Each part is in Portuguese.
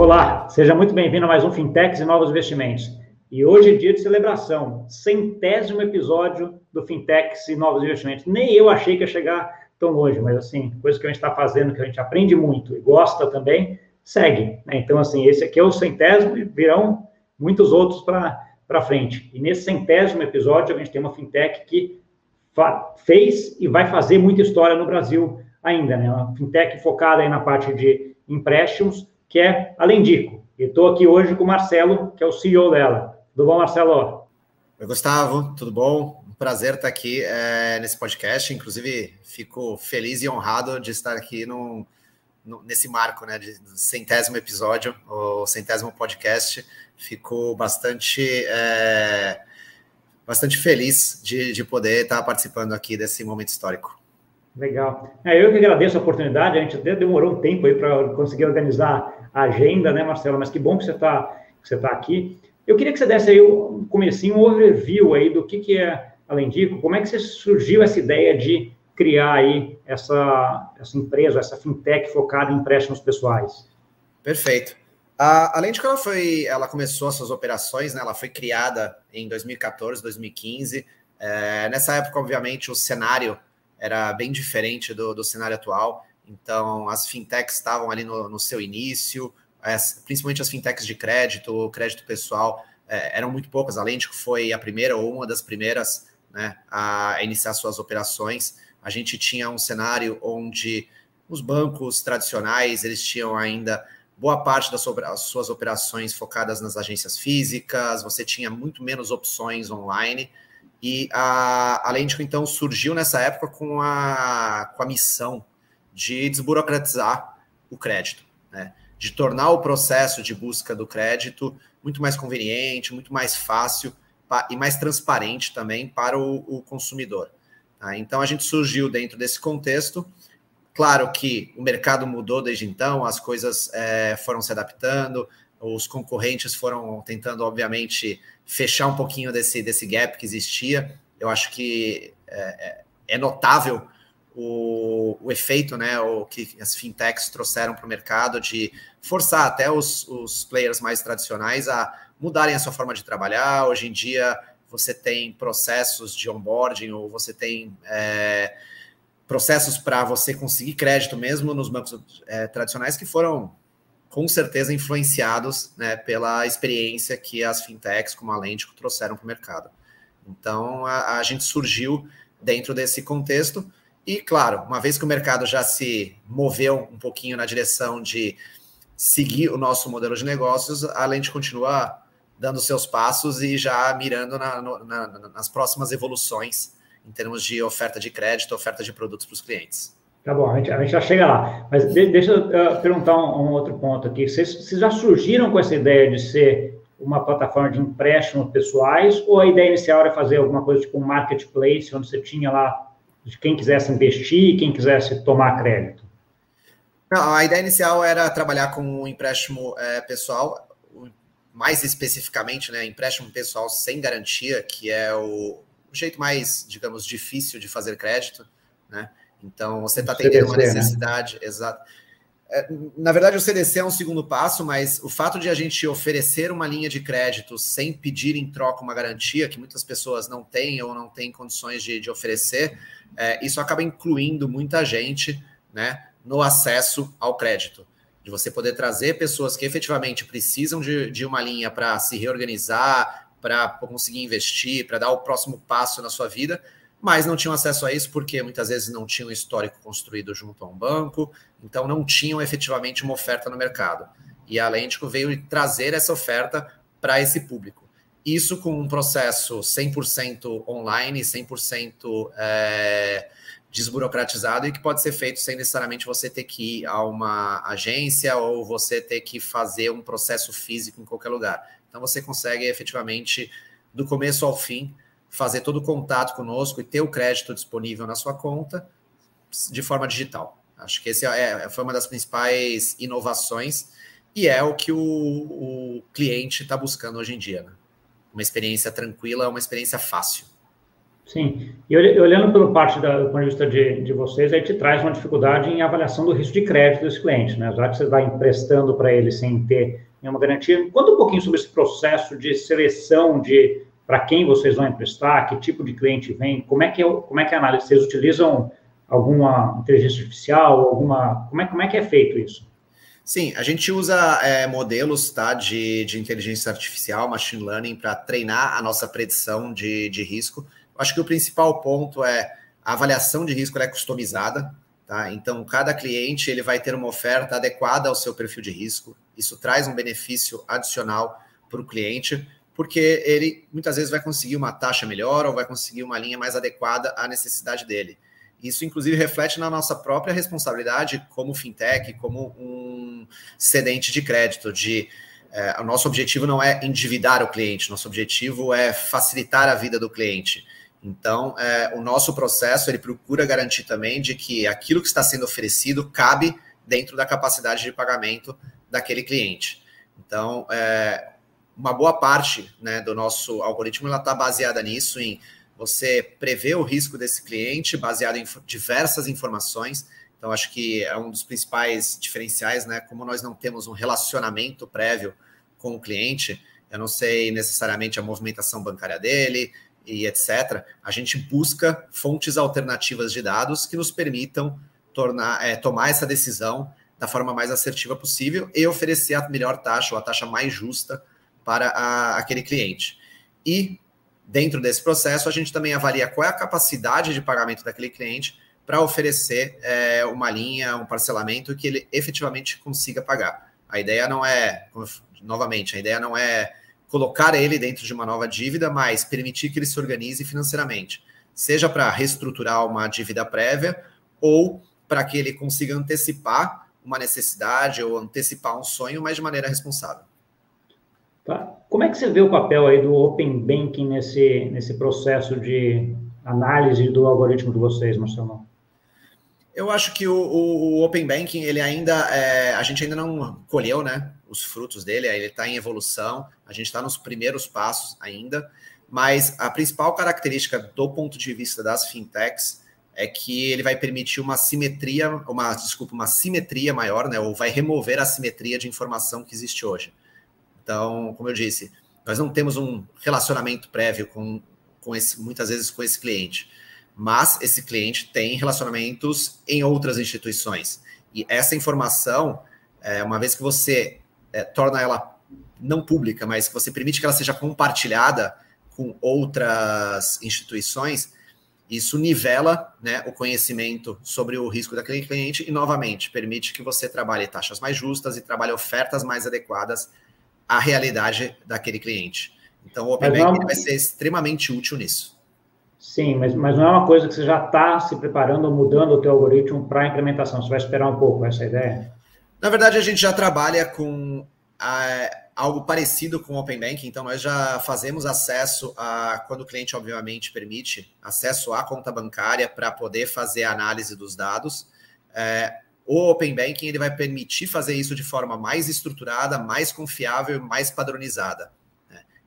Olá, seja muito bem-vindo a mais um Fintechs e Novos Investimentos. E hoje é dia de celebração, centésimo episódio do Fintechs e Novos Investimentos. Nem eu achei que ia chegar tão longe, mas assim, coisa que a gente está fazendo, que a gente aprende muito e gosta também, segue. Né? Então, assim, esse aqui é o centésimo e virão muitos outros para frente. E nesse centésimo episódio, a gente tem uma fintech que fez e vai fazer muita história no Brasil ainda, né? Uma fintech focada aí na parte de empréstimos, que é a Lendico. E estou aqui hoje com o Marcelo, que é o CEO dela. Tudo bom, Marcelo? Oi, Gustavo, tudo bom? Um prazer estar aqui é, nesse podcast. Inclusive, fico feliz e honrado de estar aqui no, no, nesse marco, né, de centésimo episódio, o centésimo podcast. Fico bastante, é, bastante feliz de, de poder estar participando aqui desse momento histórico. Legal. É, eu que agradeço a oportunidade, a gente até demorou um tempo aí para conseguir organizar agenda, né, Marcelo? Mas que bom que você está tá aqui. Eu queria que você desse aí um comecinho, um overview aí do que, que é Além Dico, como é que você surgiu essa ideia de criar aí essa, essa empresa, essa fintech focada em empréstimos pessoais? Perfeito. A, além de que ela foi, ela começou suas operações, né? Ela foi criada em 2014, 2015. É, nessa época, obviamente, o cenário era bem diferente do, do cenário atual. Então, as fintechs estavam ali no, no seu início, as, principalmente as fintechs de crédito, crédito pessoal, é, eram muito poucas. A Lentico foi a primeira ou uma das primeiras né, a iniciar suas operações. A gente tinha um cenário onde os bancos tradicionais eles tinham ainda boa parte das suas operações focadas nas agências físicas, você tinha muito menos opções online. E a, a Lentico, então, surgiu nessa época com a, com a missão de desburocratizar o crédito, né? de tornar o processo de busca do crédito muito mais conveniente, muito mais fácil e mais transparente também para o, o consumidor. Tá? Então, a gente surgiu dentro desse contexto. Claro que o mercado mudou desde então, as coisas é, foram se adaptando, os concorrentes foram tentando, obviamente, fechar um pouquinho desse, desse gap que existia. Eu acho que é, é, é notável o, o, efeito né, o que as fintechs trouxeram para o mercado de forçar até os, os players mais tradicionais a mudarem a sua forma de trabalhar. Hoje em dia, você tem processos de onboarding ou você tem é, processos para você conseguir crédito mesmo nos bancos é, tradicionais que foram com certeza influenciados né, pela experiência que as fintechs, como a Lentico, trouxeram para o mercado. Então, a, a, gente surgiu dentro desse contexto e, claro, uma vez que o mercado já se moveu um pouquinho na direção de seguir o nosso modelo de negócios, a Lente continua dando seus passos e já mirando na, na, nas próximas evoluções em termos de oferta de crédito, oferta de produtos para os clientes. Tá bom, a gente, a gente já chega lá. Mas de, deixa eu uh, perguntar um, um, outro ponto aqui. Vocês, vocês já surgiram com essa ideia de ser uma plataforma de empréstimos pessoais ou a ideia inicial era fazer alguma coisa tipo um marketplace, onde você tinha lá de quem quisesse investir, quem quisesse tomar crédito? Não, a ideia inicial era trabalhar com um empréstimo é, pessoal, mais especificamente, né, empréstimo pessoal sem garantia, que é o, o jeito mais, digamos, difícil de fazer crédito, né? Então, você está tendo uma né? necessidade, né? exato. É, na verdade, o CDC é um segundo passo, mas o fato de a gente oferecer uma linha de crédito sem pedir em troca uma garantia, que muitas pessoas não têm ou não têm condições de, de oferecer, é, isso acaba incluindo muita gente né, no acesso ao crédito. De você poder trazer pessoas que efetivamente precisam de, de uma linha para se reorganizar, para conseguir investir, para dar o próximo passo na sua vida, mas não tinham acesso a isso porque muitas vezes não tinham histórico construído junto a um banco, então não tinham efetivamente uma oferta no mercado. E a Lentico veio trazer essa oferta para esse público. Isso com um processo 100% online, 100% é, desburocratizado e que pode ser feito sem necessariamente você ter que ir a uma agência ou você ter que fazer um processo físico em qualquer lugar. Então você consegue efetivamente, do começo ao fim, fazer todo o contato conosco e ter o crédito disponível na sua conta de forma digital. Acho que esse é, foi uma das principais inovações e é o que o, o cliente está buscando hoje em dia. Né? Uma experiência tranquila, uma experiência fácil. Sim, e olhando pela parte da, do ponto de vista de, de vocês, aí te traz uma dificuldade em avaliação do risco de crédito desse cliente, né? Já que você vai emprestando para ele sem ter nenhuma garantia. Conta um pouquinho sobre esse processo de seleção de para quem vocês vão emprestar, que tipo de cliente vem, como é que é, como é, que é a análise? Vocês utilizam alguma inteligência artificial, alguma. Como é, como é que é feito isso? Sim, a gente usa é, modelos tá, de, de inteligência artificial, machine learning, para treinar a nossa predição de, de risco. Acho que o principal ponto é a avaliação de risco é customizada, tá? Então, cada cliente ele vai ter uma oferta adequada ao seu perfil de risco. Isso traz um benefício adicional para o cliente, porque ele muitas vezes vai conseguir uma taxa melhor ou vai conseguir uma linha mais adequada à necessidade dele. Isso, inclusive, reflete na nossa própria responsabilidade como fintech, como um cedente de crédito, de é, o nosso objetivo não é endividar o cliente, nosso objetivo é facilitar a vida do cliente. Então, é, o nosso processo ele procura garantir também de que aquilo que está sendo oferecido cabe dentro da capacidade de pagamento daquele cliente. Então, é, uma boa parte né, do nosso algoritmo está baseada nisso, em você prever o risco desse cliente baseado em diversas informações. Então, acho que é um dos principais diferenciais, né? Como nós não temos um relacionamento prévio com o cliente, eu não sei necessariamente a movimentação bancária dele, e etc., a gente busca fontes alternativas de dados que nos permitam tornar, é, tomar essa decisão da forma mais assertiva possível e oferecer a melhor taxa ou a taxa mais justa para a, aquele cliente. E dentro desse processo, a gente também avalia qual é a capacidade de pagamento daquele cliente para oferecer é, uma linha, um parcelamento que ele efetivamente consiga pagar. A ideia não é, novamente, a ideia não é colocar ele dentro de uma nova dívida, mas permitir que ele se organize financeiramente, seja para reestruturar uma dívida prévia ou para que ele consiga antecipar uma necessidade ou antecipar um sonho, mas de maneira responsável. Tá. Como é que você vê o papel aí do Open Banking nesse, nesse processo de análise do algoritmo de vocês, Marcelo? Eu acho que o, o, o Open Banking, ele ainda, é, a gente ainda não colheu, né, os frutos dele, ele está em evolução, a gente está nos primeiros passos ainda, mas a principal característica do ponto de vista das fintechs é que ele vai permitir uma simetria, uma, desculpa, uma simetria maior, né, ou vai remover a simetria de informação que existe hoje. Então, como eu disse, nós não temos um relacionamento prévio com, com esse, muitas vezes com esse cliente mas esse cliente tem relacionamentos em outras instituições. E essa informação, é, uma vez que você é, torna ela não pública, mas que você permite que ela seja compartilhada com outras instituições, isso nivela né, o conhecimento sobre o risco daquele cliente e, novamente, permite que você trabalhe taxas mais justas e trabalhe ofertas mais adequadas à realidade daquele cliente. Então, o Open Banking vai ser extremamente útil nisso. Sim, mas, mas não é uma coisa que você já está se preparando ou mudando o teu algoritmo para a implementação. Você vai esperar um pouco essa ideia? Na verdade, a gente já trabalha com a, algo parecido com o Open Banking, então nós já fazemos acesso a, quando o cliente obviamente permite, acesso à conta bancária para poder fazer a análise dos dados. É, o Open Banking ele vai permitir fazer isso de forma mais estruturada, mais confiável e mais padronizada.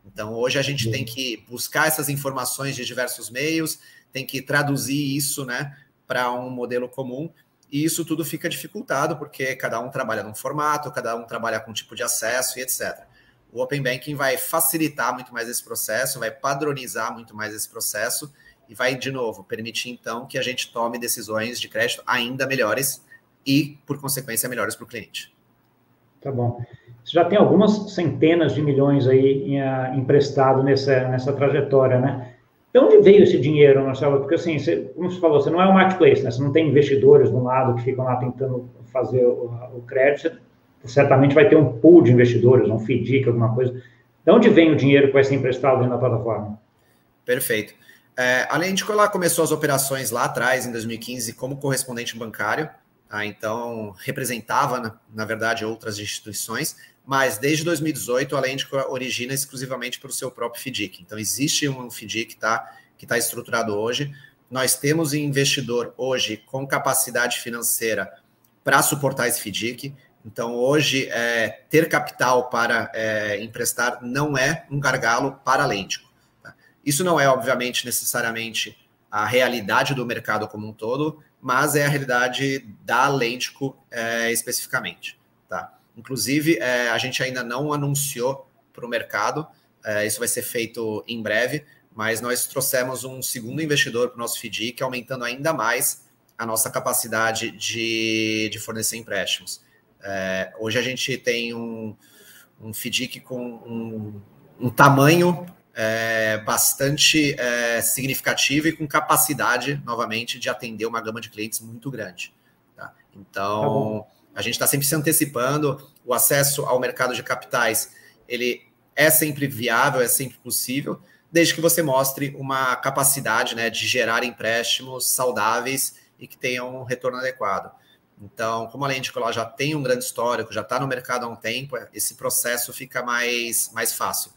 Então, hoje a gente tem que buscar essas informações de diversos meios, tem que traduzir isso né, para um modelo comum, e isso tudo fica dificultado, porque cada um trabalha num formato, cada um trabalha com um tipo de acesso e etc. O Open Banking vai facilitar muito mais esse processo, vai padronizar muito mais esse processo e vai, de novo, permitir então que a gente tome decisões de crédito ainda melhores e, por consequência, melhores para o cliente. Tá bom. Você já tem algumas centenas de milhões aí em, uh, emprestado nessa, nessa trajetória, né? De onde veio esse dinheiro, Marcelo? Porque, assim, você, como você falou, você não é um marketplace, né? Você não tem investidores do lado que ficam lá tentando fazer o, o crédito. Você certamente vai ter um pool de investidores, um FDIC, alguma coisa. De onde vem o dinheiro que vai ser emprestado dentro da plataforma? Perfeito. É, além de que ela começou as operações lá atrás, em 2015, como correspondente bancário, tá? então representava, na, na verdade, outras instituições mas desde 2018 a Lendico origina exclusivamente para o seu próprio FDIC. Então, existe um FDIC tá, que está estruturado hoje. Nós temos investidor hoje com capacidade financeira para suportar esse FDIC. Então, hoje, é, ter capital para é, emprestar não é um gargalo para Lêntico. Tá? Isso não é, obviamente, necessariamente a realidade do mercado como um todo, mas é a realidade da Lentico é, especificamente. Tá? Inclusive, é, a gente ainda não anunciou para o mercado, é, isso vai ser feito em breve, mas nós trouxemos um segundo investidor para o nosso FDIC, aumentando ainda mais a nossa capacidade de, de fornecer empréstimos. É, hoje a gente tem um, um FDIC com um, um tamanho é, bastante é, significativo e com capacidade, novamente, de atender uma gama de clientes muito grande. Tá? Então, tá a gente está sempre se antecipando, o acesso ao mercado de capitais, ele é sempre viável, é sempre possível, desde que você mostre uma capacidade né, de gerar empréstimos saudáveis e que tenham um retorno adequado. Então, como a Lentico já tem um grande histórico, já está no mercado há um tempo, esse processo fica mais, mais fácil.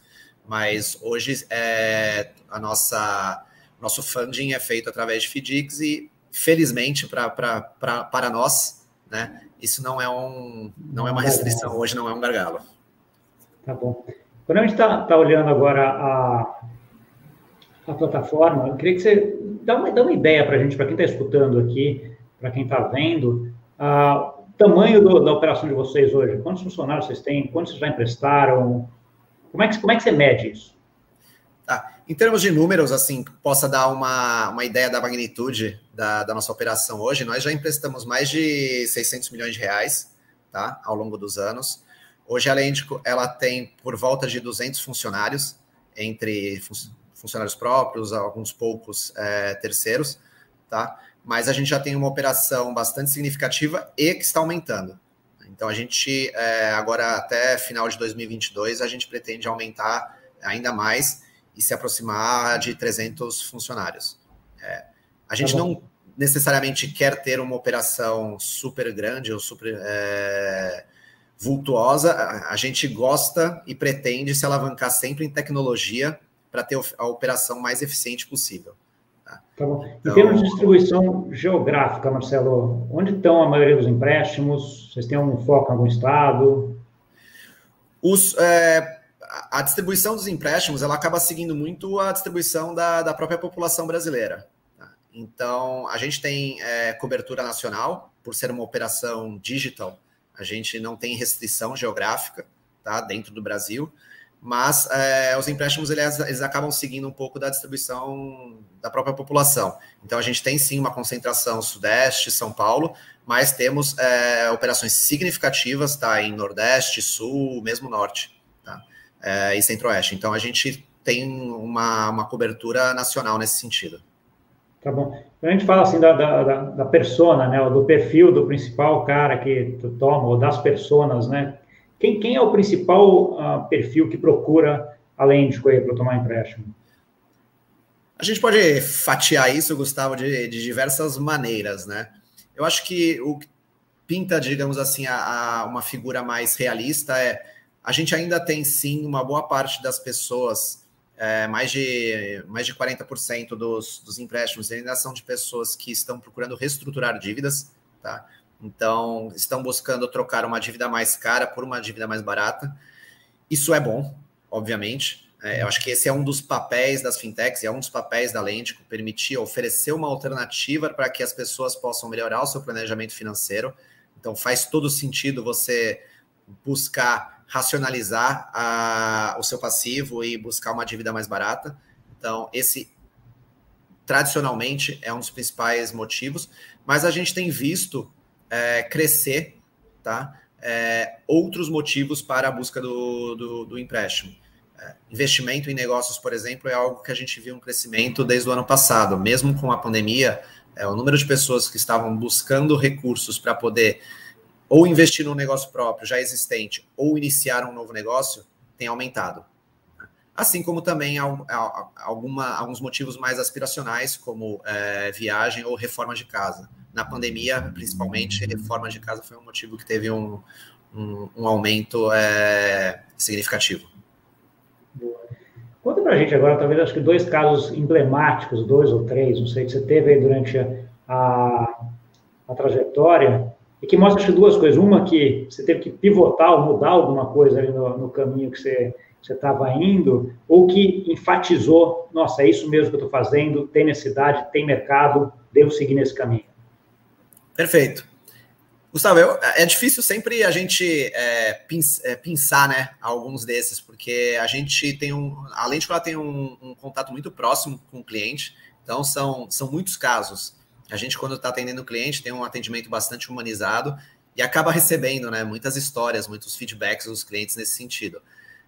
Mas hoje é, a nossa nosso funding é feito através de FDICs e felizmente pra, pra, pra, para nós, né, isso não é, um, não é uma restrição hoje, não é um gargalo. Tá bom. Quando a gente está tá olhando agora a, a plataforma, eu queria que você dá uma, dá uma ideia para a gente, para quem está escutando aqui, para quem está vendo, o tamanho do, da operação de vocês hoje. Quantos funcionários vocês têm? Quantos vocês já emprestaram? Como é que, como é que você mede isso? Tá. Em termos de números, assim, possa dar uma, uma ideia da magnitude da, da nossa operação hoje, nós já emprestamos mais de 600 milhões de reais tá, ao longo dos anos. Hoje a Lendico, ela tem por volta de 200 funcionários, entre funcionários próprios, alguns poucos é, terceiros, tá? Mas a gente já tem uma operação bastante significativa e que está aumentando. Então, a gente, é, agora até final de 2022, a gente pretende aumentar ainda mais e se aproximar de 300 funcionários. É, a gente tá não necessariamente quer ter uma operação super grande ou super é, vultuosa, a, a gente gosta e pretende se alavancar sempre em tecnologia para ter a operação mais eficiente possível. Tá bom. Então, em termos de distribuição geográfica, Marcelo, onde estão a maioria dos empréstimos? Vocês têm um foco em algum estado? Os, é, a distribuição dos empréstimos ela acaba seguindo muito a distribuição da, da própria população brasileira. Tá? Então, a gente tem é, cobertura nacional, por ser uma operação digital, a gente não tem restrição geográfica tá, dentro do Brasil mas é, os empréstimos eles, eles, acabam seguindo um pouco da distribuição da própria população. Então a gente tem sim uma concentração Sudeste, São Paulo, mas temos é, operações significativas tá, em Nordeste, Sul, mesmo Norte tá, é, e Centro-Oeste. Então a gente tem uma, uma cobertura nacional nesse sentido. Tá bom. Quando a gente fala assim da, da, da persona, né, do perfil do principal cara que toma, ou das personas, né, quem, quem é o principal uh, perfil que procura a Lêndico para tomar empréstimo? A gente pode fatiar isso, Gustavo, de, de diversas maneiras, né? Eu acho que o que pinta, digamos assim, a, a, uma figura mais realista é a gente ainda tem sim uma boa parte das pessoas, é, mais de mais de 40% dos, dos empréstimos ainda são de pessoas que estão procurando reestruturar dívidas, tá? Então, estão buscando trocar uma dívida mais cara por uma dívida mais barata. Isso é bom, obviamente. É, eu acho que esse é um dos papéis das fintechs e é um dos papéis da Lentico, permitir oferecer uma alternativa para que as pessoas possam melhorar o seu planejamento financeiro. Então, faz todo sentido você buscar racionalizar a, o seu passivo e buscar uma dívida mais barata. Então, esse tradicionalmente é um dos principais motivos, mas a gente tem visto é, crescer, tá? É, outros motivos para a busca do, do, do empréstimo. É, investimento em negócios, por exemplo, é algo que a gente viu um crescimento desde o ano passado. Mesmo com a pandemia, é, o número de pessoas que estavam buscando recursos para poder ou investir no negócio próprio já existente ou iniciar um novo negócio tem aumentado. Assim como também alguma, alguns motivos mais aspiracionais, como é, viagem ou reforma de casa na pandemia, principalmente, reforma de casa foi um motivo que teve um, um, um aumento é, significativo. Conta para a gente agora, talvez, acho que dois casos emblemáticos, dois ou três, não sei, que você teve aí durante a, a trajetória, e que mostra, acho duas coisas. Uma, que você teve que pivotar ou mudar alguma coisa ali no, no caminho que você estava indo, ou que enfatizou, nossa, é isso mesmo que eu estou fazendo, tem necessidade, tem mercado, devo seguir nesse caminho? Perfeito. Gustavo, eu, é difícil sempre a gente é, é, pensar, né, alguns desses, porque a gente tem um, além de que ela tem um, um, contato muito próximo com o cliente, então são, são muitos casos. A gente, quando está atendendo o cliente, tem um atendimento bastante humanizado e acaba recebendo, né, muitas histórias, muitos feedbacks dos clientes nesse sentido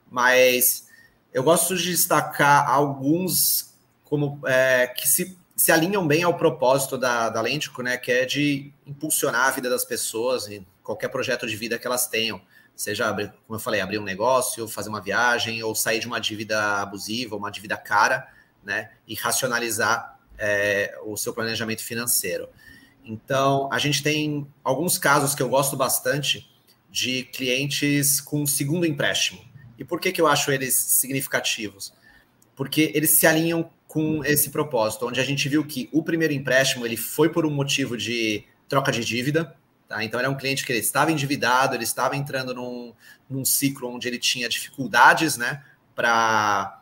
mas eu gosto de destacar alguns como é, que se, se alinham bem ao propósito da, da Lentico, né, que é de impulsionar a vida das pessoas em qualquer projeto de vida que elas tenham, seja, como eu falei, abrir um negócio, fazer uma viagem, ou sair de uma dívida abusiva, uma dívida cara, né, e racionalizar é, o seu planejamento financeiro. Então, a gente tem alguns casos que eu gosto bastante de clientes com segundo empréstimo. E por que, que eu acho eles significativos? Porque eles se alinham com esse propósito, onde a gente viu que o primeiro empréstimo ele foi por um motivo de troca de dívida, tá? Então era um cliente que ele estava endividado, ele estava entrando num, num ciclo onde ele tinha dificuldades, né, para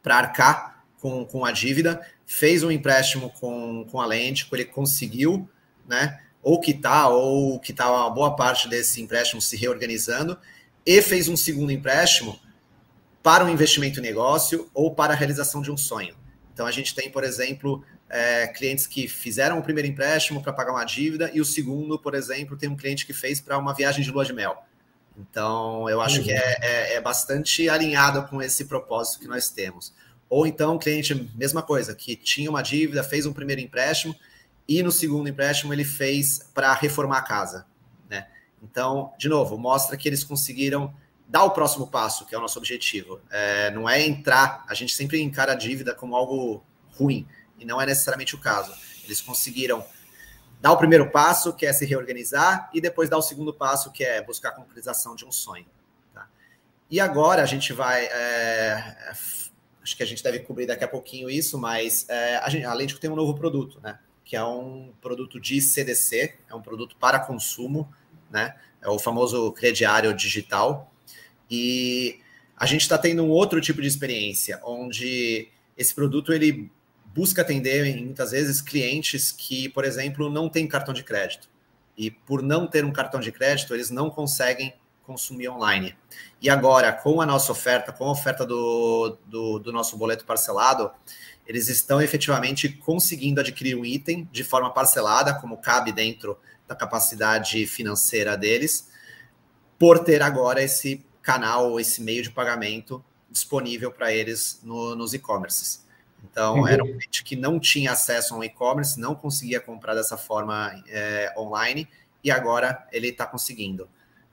para arcar com, com a dívida, fez um empréstimo com, com a Lentico, ele conseguiu, né, ou quitar, ou quitar uma boa parte desse empréstimo se reorganizando, e fez um segundo empréstimo para um investimento em negócio ou para a realização de um sonho. Então, a gente tem, por exemplo, é, clientes que fizeram o primeiro empréstimo para pagar uma dívida e o segundo, por exemplo, tem um cliente que fez para uma viagem de lua de mel. Então, eu acho uhum. que é, é, é, bastante alinhado com esse propósito que nós temos. Ou então, cliente, mesma coisa, que tinha uma dívida, fez um primeiro empréstimo e no segundo empréstimo ele fez para reformar a casa. Então, de novo, mostra que eles conseguiram dar o próximo passo, que é o nosso objetivo. É, não é entrar, a gente sempre encara a dívida como algo ruim, e não é necessariamente o caso. Eles conseguiram dar o primeiro passo, que é se reorganizar, e depois dar o segundo passo, que é buscar a concretização de um sonho. Tá? E agora a gente vai. É, acho que a gente deve cobrir daqui a pouquinho isso, mas é, gente, além de ter um novo produto, né? Que é um produto de CDC, é um produto para consumo né? É o famoso crediário digital. E a gente está tendo um outro tipo de experiência, onde esse produto ele busca atender muitas vezes clientes que, por exemplo, não têm cartão de crédito. E por não ter um cartão de crédito, eles não conseguem consumir online. E agora, com a nossa oferta, com a oferta do, do, do, nosso boleto parcelado, eles estão efetivamente conseguindo adquirir um item de forma parcelada, como cabe dentro da capacidade financeira deles, por ter agora esse canal, esse meio de pagamento disponível para eles no, nos e-commerces. Então, uhum. era um cliente que não tinha acesso a um e-commerce, não conseguia comprar dessa forma é, online, e agora ele está conseguindo.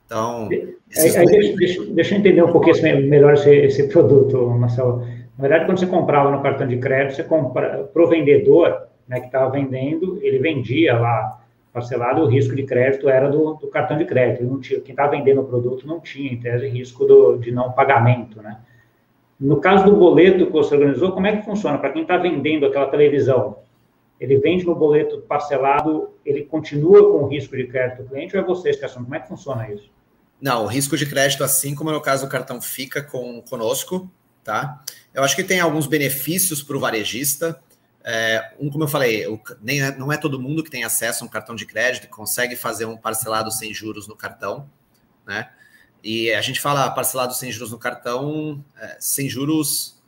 Então, aí, aí deixa, deixa, deixa, eu entender um pouquinho melhor esse, esse produto, Marcelo. Na verdade, quando você comprava no cartão de crédito, você compra para o vendedor né, que estava vendendo, ele vendia lá parcelado, o risco de crédito era do, do cartão de crédito. Não tinha, quem estava vendendo o produto não tinha, em tese, risco do, de não pagamento, né? No caso do boleto que você organizou, como é que funciona? Para quem está vendendo aquela televisão, ele vende no boleto parcelado, ele continua com o risco de crédito do cliente ou é vocês que assumem? Como é que funciona isso? Não, o risco de crédito, assim como no caso do cartão, fica com, conosco, tá? Eu acho que tem alguns benefícios para o varejista, é, um, como eu falei, o, nem é, não é todo mundo que tem acesso a um cartão de crédito, consegue fazer um parcelado sem juros no cartão, né? E a gente fala parcelado sem juros no cartão, é, sem juros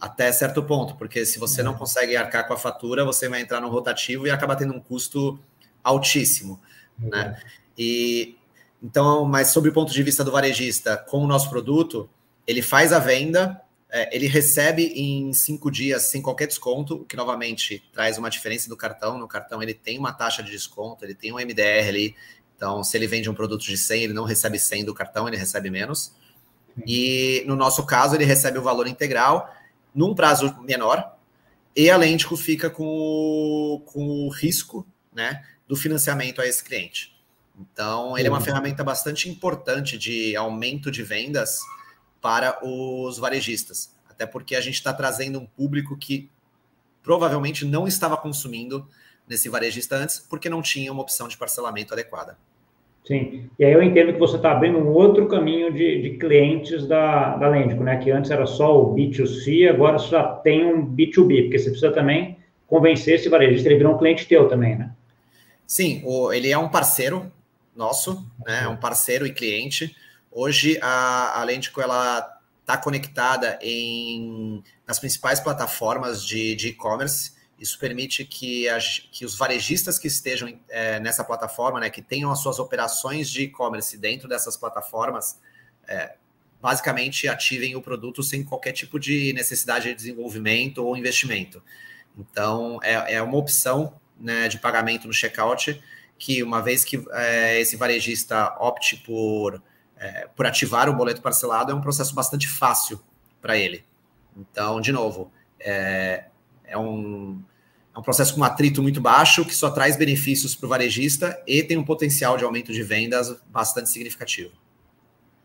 até certo ponto, porque se você não consegue arcar com a fatura, você vai entrar no rotativo e acaba tendo um custo altíssimo, né? E então, mas sob o ponto de vista do varejista, com o nosso produto, ele faz a venda, é, ele recebe em cinco dias sem qualquer desconto, o que novamente traz uma diferença do cartão. No cartão ele tem uma taxa de desconto, ele tem um MDR ali. Então, se ele vende um produto de 100, ele não recebe 100 do cartão, ele recebe menos. E no nosso caso, ele recebe o valor integral num prazo menor. E a Lentico fica com o, com o risco né, do financiamento a esse cliente. Então, ele é uma ferramenta bastante importante de aumento de vendas para os varejistas, até porque a gente está trazendo um público que provavelmente não estava consumindo nesse varejista antes, porque não tinha uma opção de parcelamento adequada. Sim, e aí eu entendo que você está abrindo um outro caminho de, de clientes da, da Lendico, né? Que antes era só o B2C, agora você já tem um B2B, porque você precisa também convencer esse varejista, ele virou um cliente teu também, né? Sim, o, ele é um parceiro nosso, né? É um parceiro e cliente. Hoje a, a Lendico, ela está conectada em, nas principais plataformas de e-commerce, isso permite que, a, que os varejistas que estejam é, nessa plataforma, né, que tenham as suas operações de e-commerce dentro dessas plataformas, é, basicamente ativem o produto sem qualquer tipo de necessidade de desenvolvimento ou investimento. Então, é, é uma opção né, de pagamento no checkout que, uma vez que é, esse varejista opte por, é, por ativar o boleto parcelado, é um processo bastante fácil para ele. Então, de novo, é, é um, é um processo com atrito muito baixo, que só traz benefícios para o varejista e tem um potencial de aumento de vendas bastante significativo.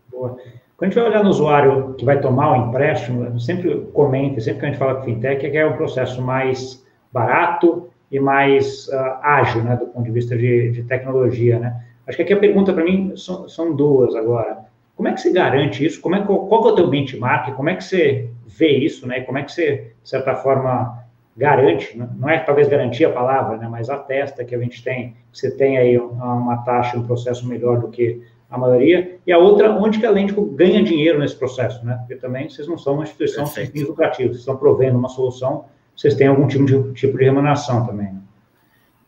Boa. Quando a gente vai olhar no usuário que vai tomar o empréstimo, sempre comenta, sempre que a gente fala com fintech, é que é um processo mais barato e mais uh, ágil, né, do ponto de vista de, de tecnologia, né? Acho que aqui a pergunta para mim são, são, duas agora. Como é que você garante isso? Como é, qual, qual é o teu benchmark? Como é que você vê isso, né? Como é que você, de certa forma, garante, não é talvez garantir a palavra, né, mas atesta que a gente tem, você tem aí uma taxa, um processo melhor do que a maioria, e a outra, onde que a Lêndico ganha dinheiro nesse processo, né, porque também vocês não são uma instituição sem fins lucrativos, vocês estão provendo uma solução, vocês têm algum tipo de, tipo de remuneração também, né?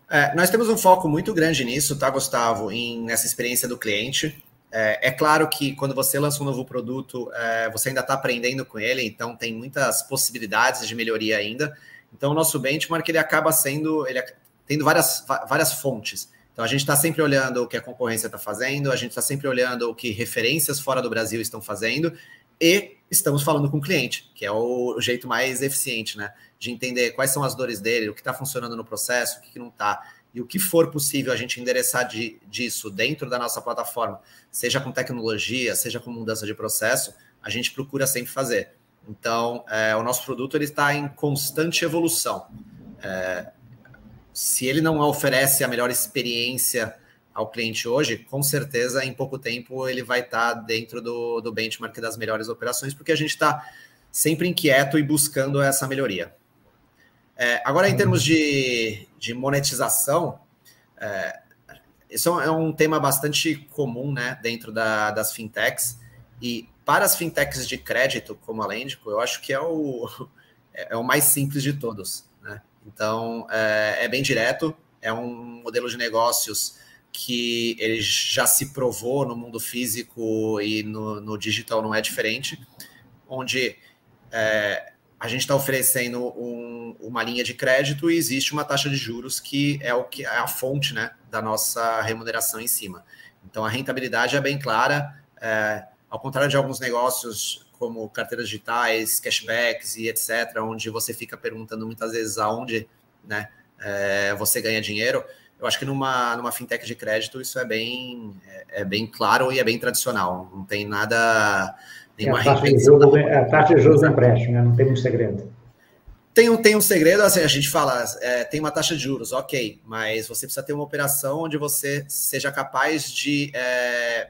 É, nós temos um foco muito grande nisso, tá, Gustavo, em, nessa experiência do cliente. É, é claro que quando você lança um novo produto, é, você ainda está aprendendo com ele, então tem muitas possibilidades de melhoria ainda. Então, o nosso benchmark ele acaba sendo, ele tendo várias, várias fontes. Então, a gente está sempre olhando o que a concorrência está fazendo, a gente está sempre olhando o que referências fora do Brasil estão fazendo e estamos falando com o cliente, que é o, jeito mais eficiente, né? De entender quais são as dores dele, o que está funcionando no processo, o que, não está. E o que for possível a gente endereçar de, disso dentro da nossa plataforma, seja com tecnologia, seja com mudança de processo, a gente procura sempre fazer. Então, é, o nosso produto ele está em constante evolução. É, se ele não oferece a melhor experiência ao cliente hoje, com certeza em pouco tempo ele vai estar tá dentro do, do benchmark das melhores operações, porque a gente está sempre inquieto e buscando essa melhoria. É, agora, em termos de, de monetização, é, isso é um tema bastante comum né, dentro da, das fintechs, e para as fintechs de crédito, como a Lendico, eu acho que é o, é o mais simples de todos. Né? Então, é, é bem direto, é um modelo de negócios que ele já se provou no mundo físico e no, no digital não é diferente, onde é, a gente está oferecendo um, uma linha de crédito e existe uma taxa de juros que é o que é a fonte né, da nossa remuneração em cima. Então a rentabilidade é bem clara. É, ao contrário de alguns negócios como carteiras digitais, cashbacks e etc., onde você fica perguntando muitas vezes aonde né, é, você ganha dinheiro, eu acho que numa, numa fintech de crédito isso é bem, é, é bem claro e é bem tradicional. Não tem nada. Nenhuma é a, taxa de juros, é a taxa de juros do empréstimo, né? não tem um segredo. Tem um, tem um segredo, assim, a gente fala, é, tem uma taxa de juros, ok, mas você precisa ter uma operação onde você seja capaz de é,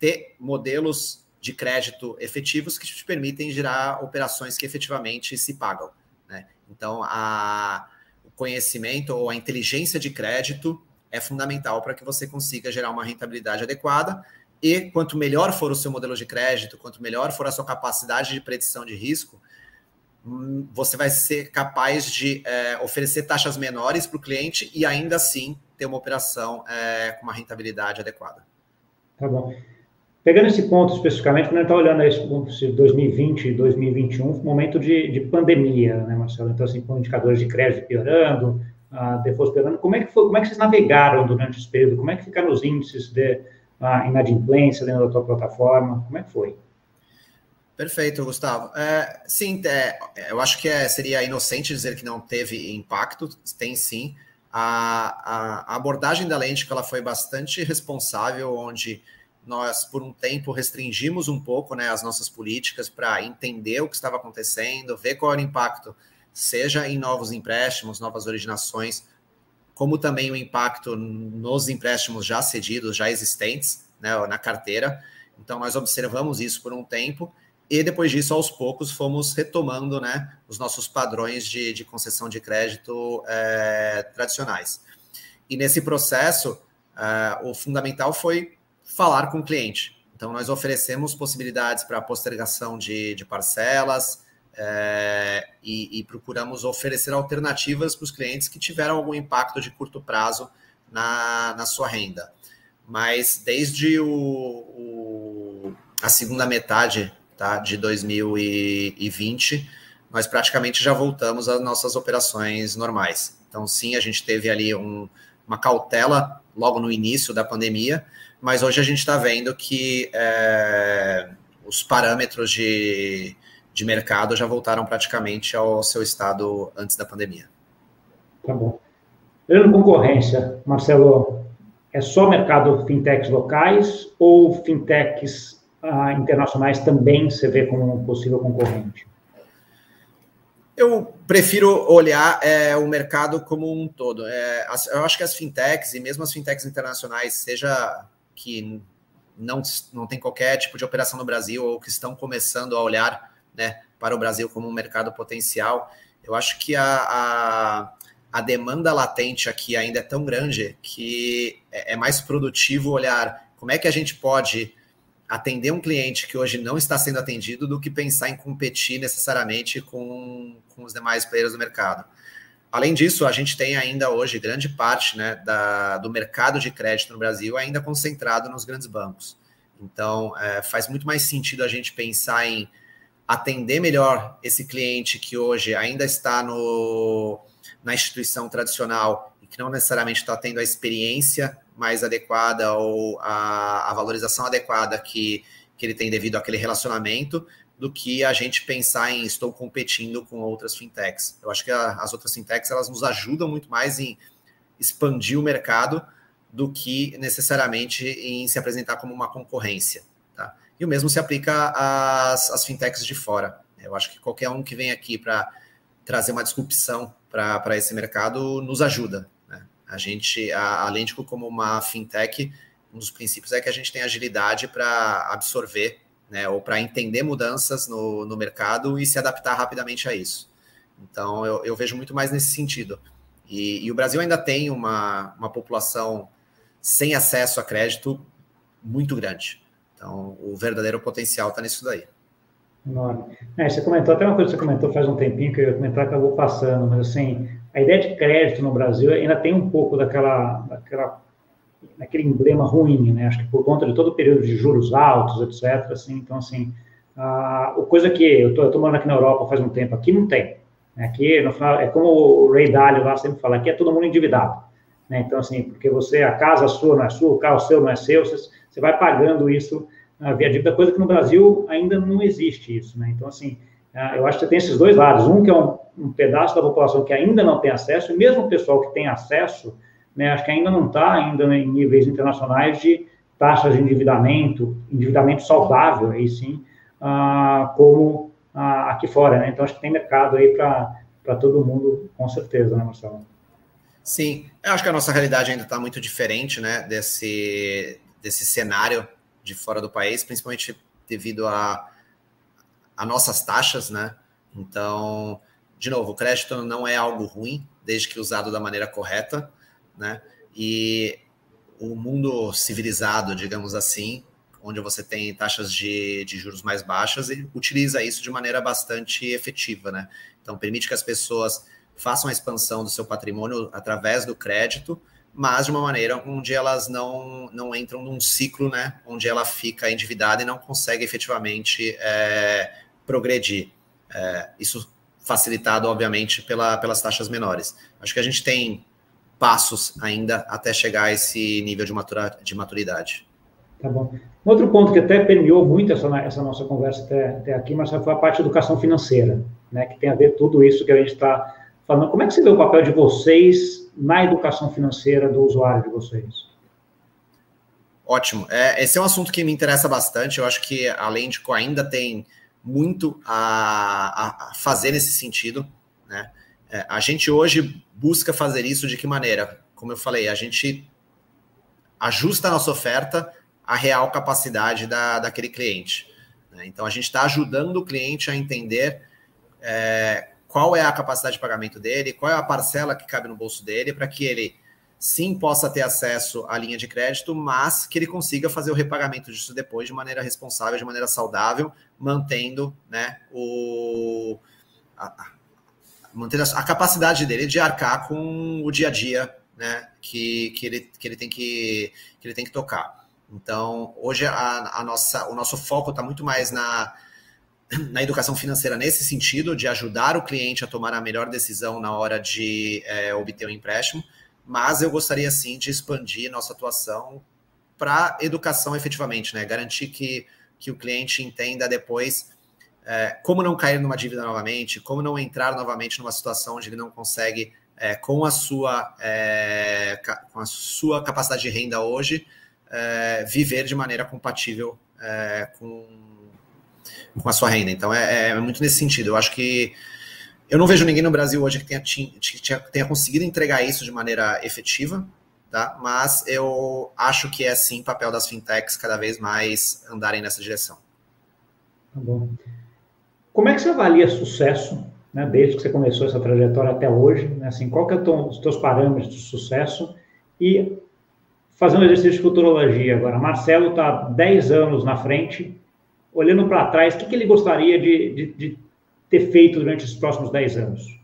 ter modelos de crédito efetivos que te permitem gerar operações que efetivamente se pagam. Né? Então, a, conhecimento ou a inteligência de crédito é fundamental para que você consiga gerar uma rentabilidade adequada. E quanto melhor for o seu modelo de crédito, quanto melhor for a sua capacidade de predição de risco, hum, você vai ser capaz de é, oferecer taxas menores para o cliente e ainda assim ter uma operação é, com uma rentabilidade adequada. Tá bom. Pegando esse ponto especificamente, quando a gente está olhando esse 2020 e 2021, momento de, de, pandemia, né, Marcelo? Então, assim, com indicadores de crédito piorando, uh, default piorando, como é que foi, como é que vocês navegaram durante esse período? Como é que ficaram os índices de uh, inadimplência dentro da tua plataforma? Como é que foi? Perfeito, Gustavo. É, sim, é, eu acho que é, seria inocente dizer que não teve impacto, tem sim. A, a, a abordagem da lente ela foi bastante responsável, onde nós, por um tempo, restringimos um pouco né, as nossas políticas para entender o que estava acontecendo, ver qual era o impacto, seja em novos empréstimos, novas originações, como também o impacto nos empréstimos já cedidos, já existentes né, na carteira. Então, nós observamos isso por um tempo e depois disso, aos poucos, fomos retomando né, os nossos padrões de, de concessão de crédito é, tradicionais. E nesse processo, é, o fundamental foi falar com o cliente. Então, nós oferecemos possibilidades para postergação de, de parcelas é, e, e, procuramos oferecer alternativas para os clientes que tiveram algum impacto de curto prazo na, na sua renda. Mas desde o, o, a segunda metade tá, de 2020, nós praticamente já voltamos às nossas operações normais. Então, sim, a gente teve ali um, uma cautela logo no início da pandemia, mas hoje a gente está vendo que é, os parâmetros de, de mercado já voltaram praticamente ao seu estado antes da pandemia. Tá bom. Olhando concorrência, Marcelo, é só mercado fintechs locais ou fintechs ah, internacionais também você vê como um possível concorrente? Eu prefiro olhar é, o mercado como um todo. É, as, eu acho que as fintechs, e mesmo as fintechs internacionais, seja que não, não tem qualquer tipo de operação no Brasil ou que estão começando a olhar né, para o Brasil como um mercado potencial, eu acho que a, a, a demanda latente aqui ainda é tão grande que é, é mais produtivo olhar como é que a gente pode atender um cliente que hoje não está sendo atendido do que pensar em competir necessariamente com, com os demais players do mercado. Além disso, a gente tem ainda hoje grande parte né, da, do mercado de crédito no Brasil ainda concentrado nos grandes bancos. Então, é, faz muito mais sentido a gente pensar em atender melhor esse cliente que hoje ainda está no, na instituição tradicional e que não necessariamente está tendo a experiência mais adequada ou a, a valorização adequada que, que ele tem devido àquele relacionamento, do que a gente pensar em estou competindo com outras fintechs. Eu acho que a, as outras fintechs elas nos ajudam muito mais em expandir o mercado do que necessariamente em se apresentar como uma concorrência. Tá? E o mesmo se aplica às, às fintechs de fora. Eu acho que qualquer um que vem aqui para trazer uma disrupção para esse mercado nos ajuda. A gente, a, a Lentico como uma fintech, um dos princípios é que a gente tem agilidade para absorver, né, ou para entender mudanças no, no mercado e se adaptar rapidamente a isso. Então, eu, eu vejo muito mais nesse sentido. E, e, o Brasil ainda tem uma, uma população sem acesso a crédito muito grande. Então, o verdadeiro potencial está nisso daí. Enorme. É, você comentou, até uma coisa que você comentou faz um tempinho que eu ia comentar, acabou passando, mas assim, a ideia de crédito no Brasil ainda tem um pouco daquela, daquela daquele emblema ruim, né? Acho que por conta de todo o período de juros altos, etc. Assim, então, assim, a, a coisa que eu estou morando aqui na Europa faz um tempo, aqui não tem. Né? Aqui, no final, é como o Ray Dalio lá sempre fala, aqui é todo mundo endividado. Né? Então, assim, porque você, a casa sua não é sua, o carro seu não é seu, você, você vai pagando isso uh, via dívida, coisa que no Brasil ainda não existe isso, né? Então, assim, uh, eu acho que você tem esses dois lados. Um que é um, um pedaço da população que ainda não tem acesso, e mesmo o pessoal que tem acesso, né, acho que ainda não está ainda em níveis internacionais de taxas de endividamento, endividamento saudável, aí sim, ah, como ah, aqui fora, né? Então, acho que tem mercado aí para todo mundo, com certeza, né, Marcelo? Sim, eu acho que a nossa realidade ainda está muito diferente, né, desse, desse cenário de fora do país, principalmente devido a, a nossas taxas, né? Então, de novo, o crédito não é algo ruim, desde que usado da maneira correta, né? E o mundo civilizado, digamos assim, onde você tem taxas de, de juros mais baixas, e utiliza isso de maneira bastante efetiva, né? Então, permite que as pessoas façam a expansão do seu patrimônio através do crédito, mas de uma maneira onde elas não, não entram num ciclo, né? Onde ela fica endividada e não consegue efetivamente é, progredir. É, isso facilitado, obviamente, pela, pelas taxas menores. Acho que a gente tem passos ainda até chegar a esse nível de, matura, de maturidade. Tá bom. Outro ponto que até permeou muito essa, essa nossa conversa até, até aqui, mas foi a parte de educação financeira, né, que tem a ver tudo isso que a gente está falando. Como é que você vê o papel de vocês na educação financeira do usuário de vocês? Ótimo. É, esse é um assunto que me interessa bastante. Eu acho que a Lentico ainda tem muito a, a fazer nesse sentido. Né? É, a gente hoje busca fazer isso de que maneira? como eu falei, a gente ajusta a nossa oferta à real capacidade da, daquele cliente. Né? Então, a gente está ajudando o cliente a entender é, qual é a capacidade de pagamento dele, qual é a parcela que cabe no bolso dele, para que ele sim possa ter acesso à linha de crédito, mas que ele consiga fazer o repagamento disso depois de maneira responsável, de maneira saudável, mantendo né, o, a, mantendo a, capacidade dele de arcar com o dia a dia né, que, que, ele, que, ele tem que, que ele tem que tocar. Então, hoje a, a nossa, o nosso foco está muito mais na, na educação financeira nesse sentido, de ajudar o cliente a tomar a melhor decisão na hora de é, obter o um empréstimo, mas eu gostaria sim de expandir nossa atuação para educação efetivamente, né? Garantir que, que o cliente entenda depois é, como não cair numa dívida novamente, como não entrar novamente numa situação onde ele não consegue é, com, a sua, é, com a sua capacidade de renda hoje, é, viver de maneira compatível é, com, com a sua renda. Então, é, é, muito nesse sentido. Eu acho que eu não vejo ninguém no Brasil hoje que tenha, que tenha conseguido entregar isso de maneira efetiva, tá? mas eu acho que é sim papel das fintechs cada vez mais andarem nessa direção. Tá bom. Como é que você avalia sucesso né, desde que você começou essa trajetória até hoje, né, assim, qual que é os teus parâmetros de sucesso e fazer um exercício de futurologia agora. Marcelo está 10 anos na frente, olhando para trás, o que, que ele gostaria de, de, de, ter feito durante os próximos 10 anos?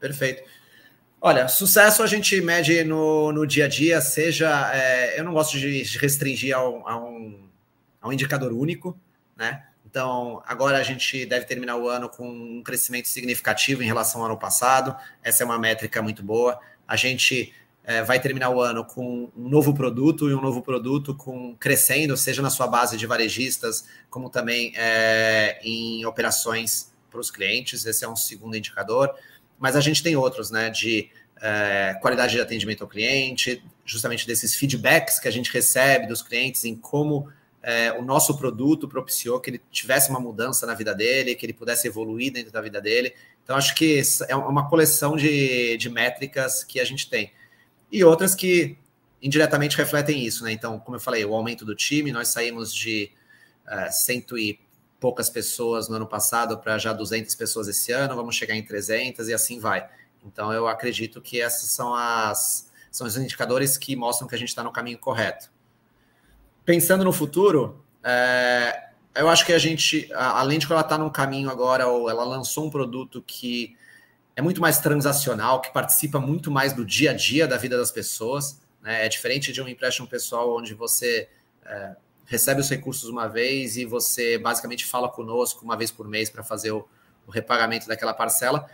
Perfeito. Olha, sucesso a gente mede no, no dia a dia, seja. É, eu não gosto de restringir a um, a um, a um indicador único, né? Então, agora a gente deve terminar o ano com um crescimento significativo em relação ao ano passado. Essa é uma métrica muito boa. A gente é, vai terminar o ano com um novo produto e um novo produto com crescendo, seja na sua base de varejistas, como também é, em operações para os clientes. Esse é um segundo indicador. Mas a gente tem outros, né? De é, qualidade de atendimento ao cliente, justamente desses feedbacks que a gente recebe dos clientes em como é, o nosso produto propiciou que ele tivesse uma mudança na vida dele, que ele pudesse evoluir dentro da vida dele. Então, acho que é uma coleção de, de métricas que a gente tem. E outras que indiretamente refletem isso, né? Então, como eu falei, o aumento do time, nós saímos de é, cento e poucas pessoas no ano passado para já 200 pessoas esse ano, vamos chegar em 300 e assim vai. Então, eu acredito que esses são, as, são os indicadores que mostram que a gente está no caminho correto pensando no futuro, é, eu acho que a gente, além de que ela está num caminho agora, ou ela lançou um produto que é muito mais transacional, que participa muito mais do dia a dia da vida das pessoas. Né? É diferente de um empréstimo pessoal onde você é, recebe os recursos uma vez e você basicamente fala conosco uma vez por mês para fazer o, o, repagamento daquela parcela,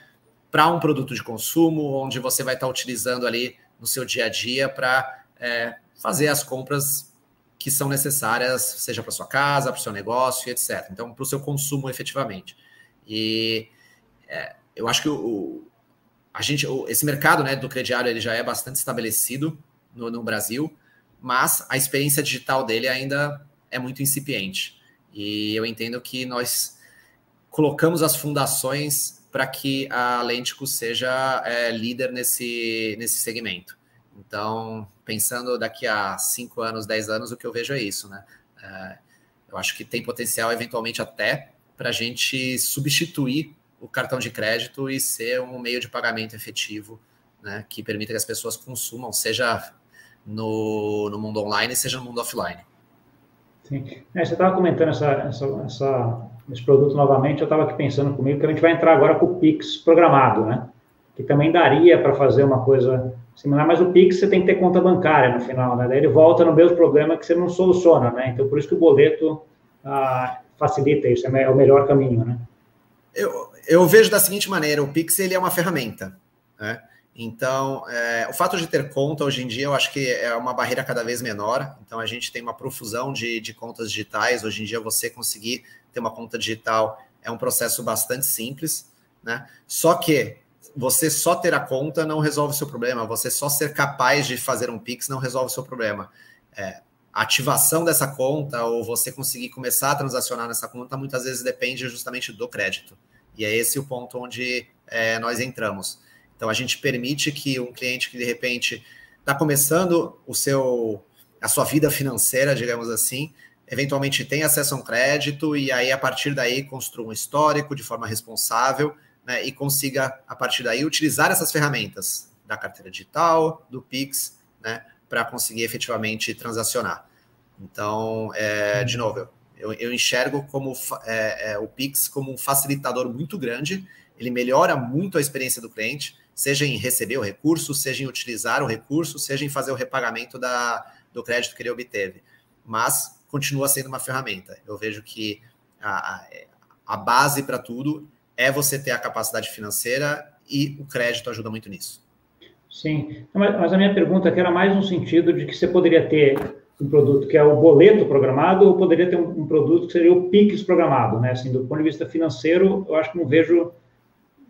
para um produto de consumo, onde você vai estar tá utilizando ali no seu dia a dia para é, fazer as compras que são necessárias, seja para sua casa, para o seu negócio, etc. Então, para o seu consumo efetivamente. E é, eu acho que o, a gente, o, esse mercado né, do crediário ele já é bastante estabelecido no, no Brasil, mas a experiência digital dele ainda é muito incipiente. E eu entendo que nós colocamos as fundações para que a Lentico seja é, líder nesse, nesse segmento. Então, pensando daqui a 5 anos, 10 anos, o que eu vejo é isso, né? É, eu acho que tem potencial, eventualmente, até para a gente substituir o cartão de crédito e ser um meio de pagamento efetivo, né? Que permita que as pessoas consumam, seja no, no mundo online, seja no mundo offline. Sim. É, você estava comentando essa, essa, essa, esse produto novamente, eu estava aqui pensando comigo que a gente vai entrar agora com o Pix programado, né? Que também daria para fazer uma coisa similar, mas o Pix você tem que ter conta bancária no final, né? Daí ele volta no mesmo problema que você não soluciona, né? Então, por isso que o boleto ah, facilita isso, é o melhor caminho, né? Eu, eu vejo da seguinte maneira, o Pix ele é uma ferramenta, né? Então, é, o fato de ter conta hoje em dia, eu acho que é uma barreira cada vez menor. Então, a gente tem uma profusão de, de contas digitais. Hoje em dia, você conseguir ter uma conta digital é um processo bastante simples, né? Só que você só ter a conta não resolve o seu problema, você só ser capaz de fazer um Pix não resolve o seu problema. É, a ativação dessa conta ou você conseguir começar a transacionar nessa conta muitas vezes depende justamente do crédito. E é esse o ponto onde é, nós entramos. Então a gente permite que um cliente que de repente está começando o seu a sua vida financeira, digamos assim, eventualmente tem acesso a um crédito e aí a partir daí construa um histórico de forma responsável né, e consiga a partir daí utilizar essas ferramentas da carteira digital, do Pix, né, para conseguir efetivamente transacionar. Então, é, de novo, eu, eu enxergo como é, é, o Pix como um facilitador muito grande. Ele melhora muito a experiência do cliente, seja em receber o recurso, seja em utilizar o recurso, seja em fazer o repagamento da, do crédito que ele obteve. Mas continua sendo uma ferramenta. Eu vejo que a, a base para tudo é você ter a capacidade financeira e o crédito ajuda muito nisso. Sim, mas a minha pergunta aqui era mais no sentido de que você poderia ter um produto que é o boleto programado ou poderia ter um, produto que seria o PIX programado, né? Assim, do ponto de vista financeiro, eu acho que não vejo,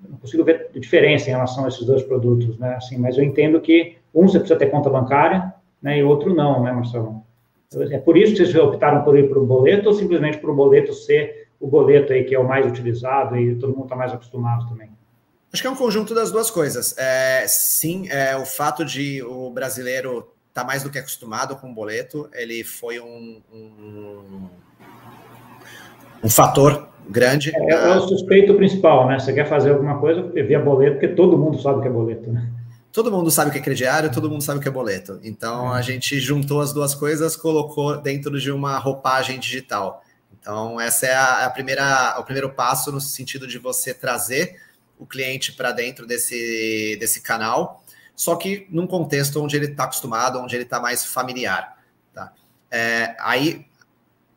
não consigo ver diferença em relação a esses dois produtos, né? Assim, mas eu entendo que um você precisa ter conta bancária, né? E outro não, né, Marcelo? É por isso que vocês optaram por ir para o boleto ou simplesmente para o boleto ser o boleto aí que é o mais utilizado e todo mundo está mais acostumado também? Acho que é um conjunto das duas coisas. É, sim, é, o fato de o brasileiro estar tá mais do que acostumado com o boleto, ele foi um, um, um fator grande. É, é, o suspeito principal, né? Você quer fazer alguma coisa via boleto, porque todo mundo sabe o que é boleto, né? todo mundo sabe o que é crediário, todo mundo sabe o que é boleto. Então a gente juntou as duas coisas, colocou dentro de uma roupagem digital. Então essa é a, primeira, o primeiro passo no sentido de você trazer o cliente para dentro desse, desse canal, só que num contexto onde ele está acostumado, onde ele está mais familiar. Tá? É, aí,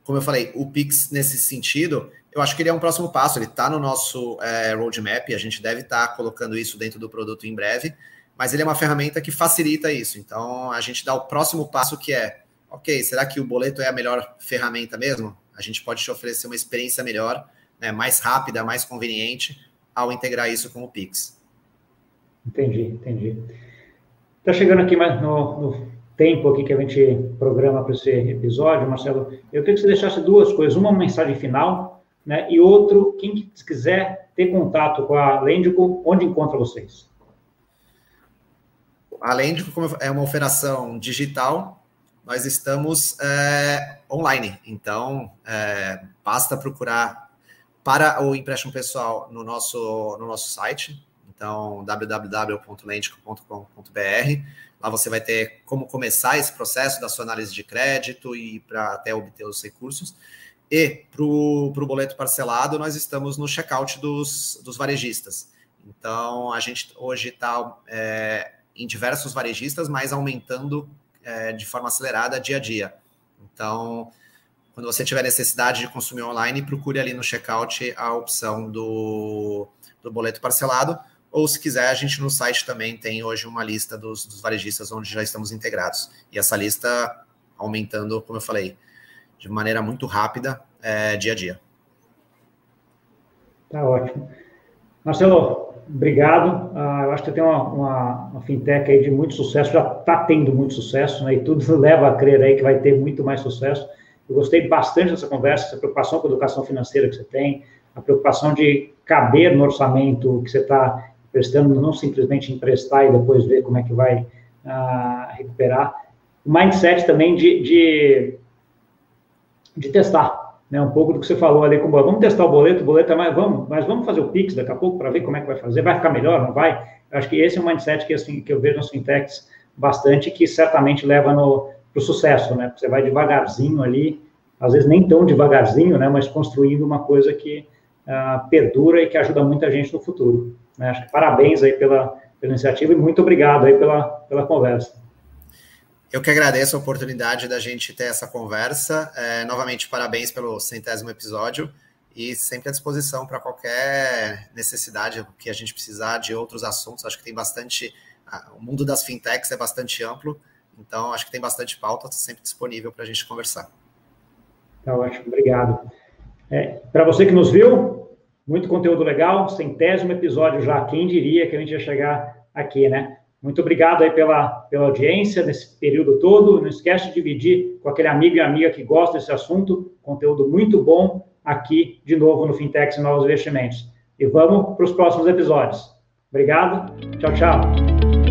como eu falei, o Pix nesse sentido, eu acho que ele é um próximo passo, ele está no nosso é, roadmap, a gente deve estar tá colocando isso dentro do produto em breve mas ele é uma ferramenta que facilita isso. Então, a gente dá o próximo passo que é, ok, será que o boleto é a melhor ferramenta mesmo? A gente pode te oferecer uma experiência melhor, né, mais rápida, mais conveniente, ao integrar isso com o Pix. Entendi, entendi. Está chegando aqui mais no, no, tempo aqui que a gente programa para esse episódio, Marcelo. Eu queria que você deixasse duas coisas. Uma, mensagem final, né? E outro, quem quiser ter contato com a Lendico, onde encontra vocês? além de como é uma operação digital, nós estamos é, online. Então, é, basta procurar para o empréstimo pessoal no nosso, no nosso site, então www.lentico.com.br. Lá você vai ter como começar esse processo da sua análise de crédito e para até obter os recursos. E para o boleto parcelado, nós estamos no checkout dos, dos varejistas. Então, a gente hoje está é, em diversos varejistas, mas aumentando é, de forma acelerada dia a dia. Então, quando você tiver necessidade de consumir online, procure ali no checkout a opção do, do boleto parcelado, ou se quiser, a gente no site também tem hoje uma lista dos, dos varejistas onde já estamos integrados. E essa lista aumentando, como eu falei, de maneira muito rápida, é, dia a dia. Tá ótimo. Marcelo, obrigado. Uh, eu acho que tem uma, uma, uma, fintech aí de muito sucesso, já está tendo muito sucesso, né? E tudo leva a crer aí que vai ter muito mais sucesso. Eu gostei bastante dessa conversa, essa preocupação com a educação financeira que você tem, a preocupação de caber no orçamento que você está prestando, não simplesmente emprestar e depois ver como é que vai uh, recuperar. O mindset também de, de, de testar, né, um pouco do que você falou ali com o Vamos testar o boleto, o boleto é mais, vamos, mas vamos fazer o Pix daqui a pouco para ver como é que vai fazer, vai ficar melhor, não vai? Acho que esse é um mindset que, assim, que eu vejo nas fintechs bastante, que certamente leva para o sucesso, né? Você vai devagarzinho ali, às vezes nem tão devagarzinho, né? Mas construindo uma coisa que uh, perdura e que ajuda muita gente no futuro. Né? Acho que parabéns aí pela, pela iniciativa e muito obrigado aí pela, pela conversa. Eu que agradeço a oportunidade da gente ter essa conversa. É, novamente, parabéns pelo centésimo episódio e sempre à disposição para qualquer necessidade que a gente precisar de outros assuntos. Acho que tem bastante. O mundo das fintechs é bastante amplo, então acho que tem bastante pauta, sempre disponível para a gente conversar. Tá ótimo, obrigado. É, para você que nos viu, muito conteúdo legal, centésimo episódio já. Quem diria que a gente ia chegar aqui, né? Muito obrigado aí pela, pela audiência nesse período todo. Não esquece de dividir com aquele amigo e amiga que gosta desse assunto. Conteúdo muito bom aqui, de novo, no Fintechs e Novos Investimentos. E vamos para os próximos episódios. Obrigado. Tchau, tchau.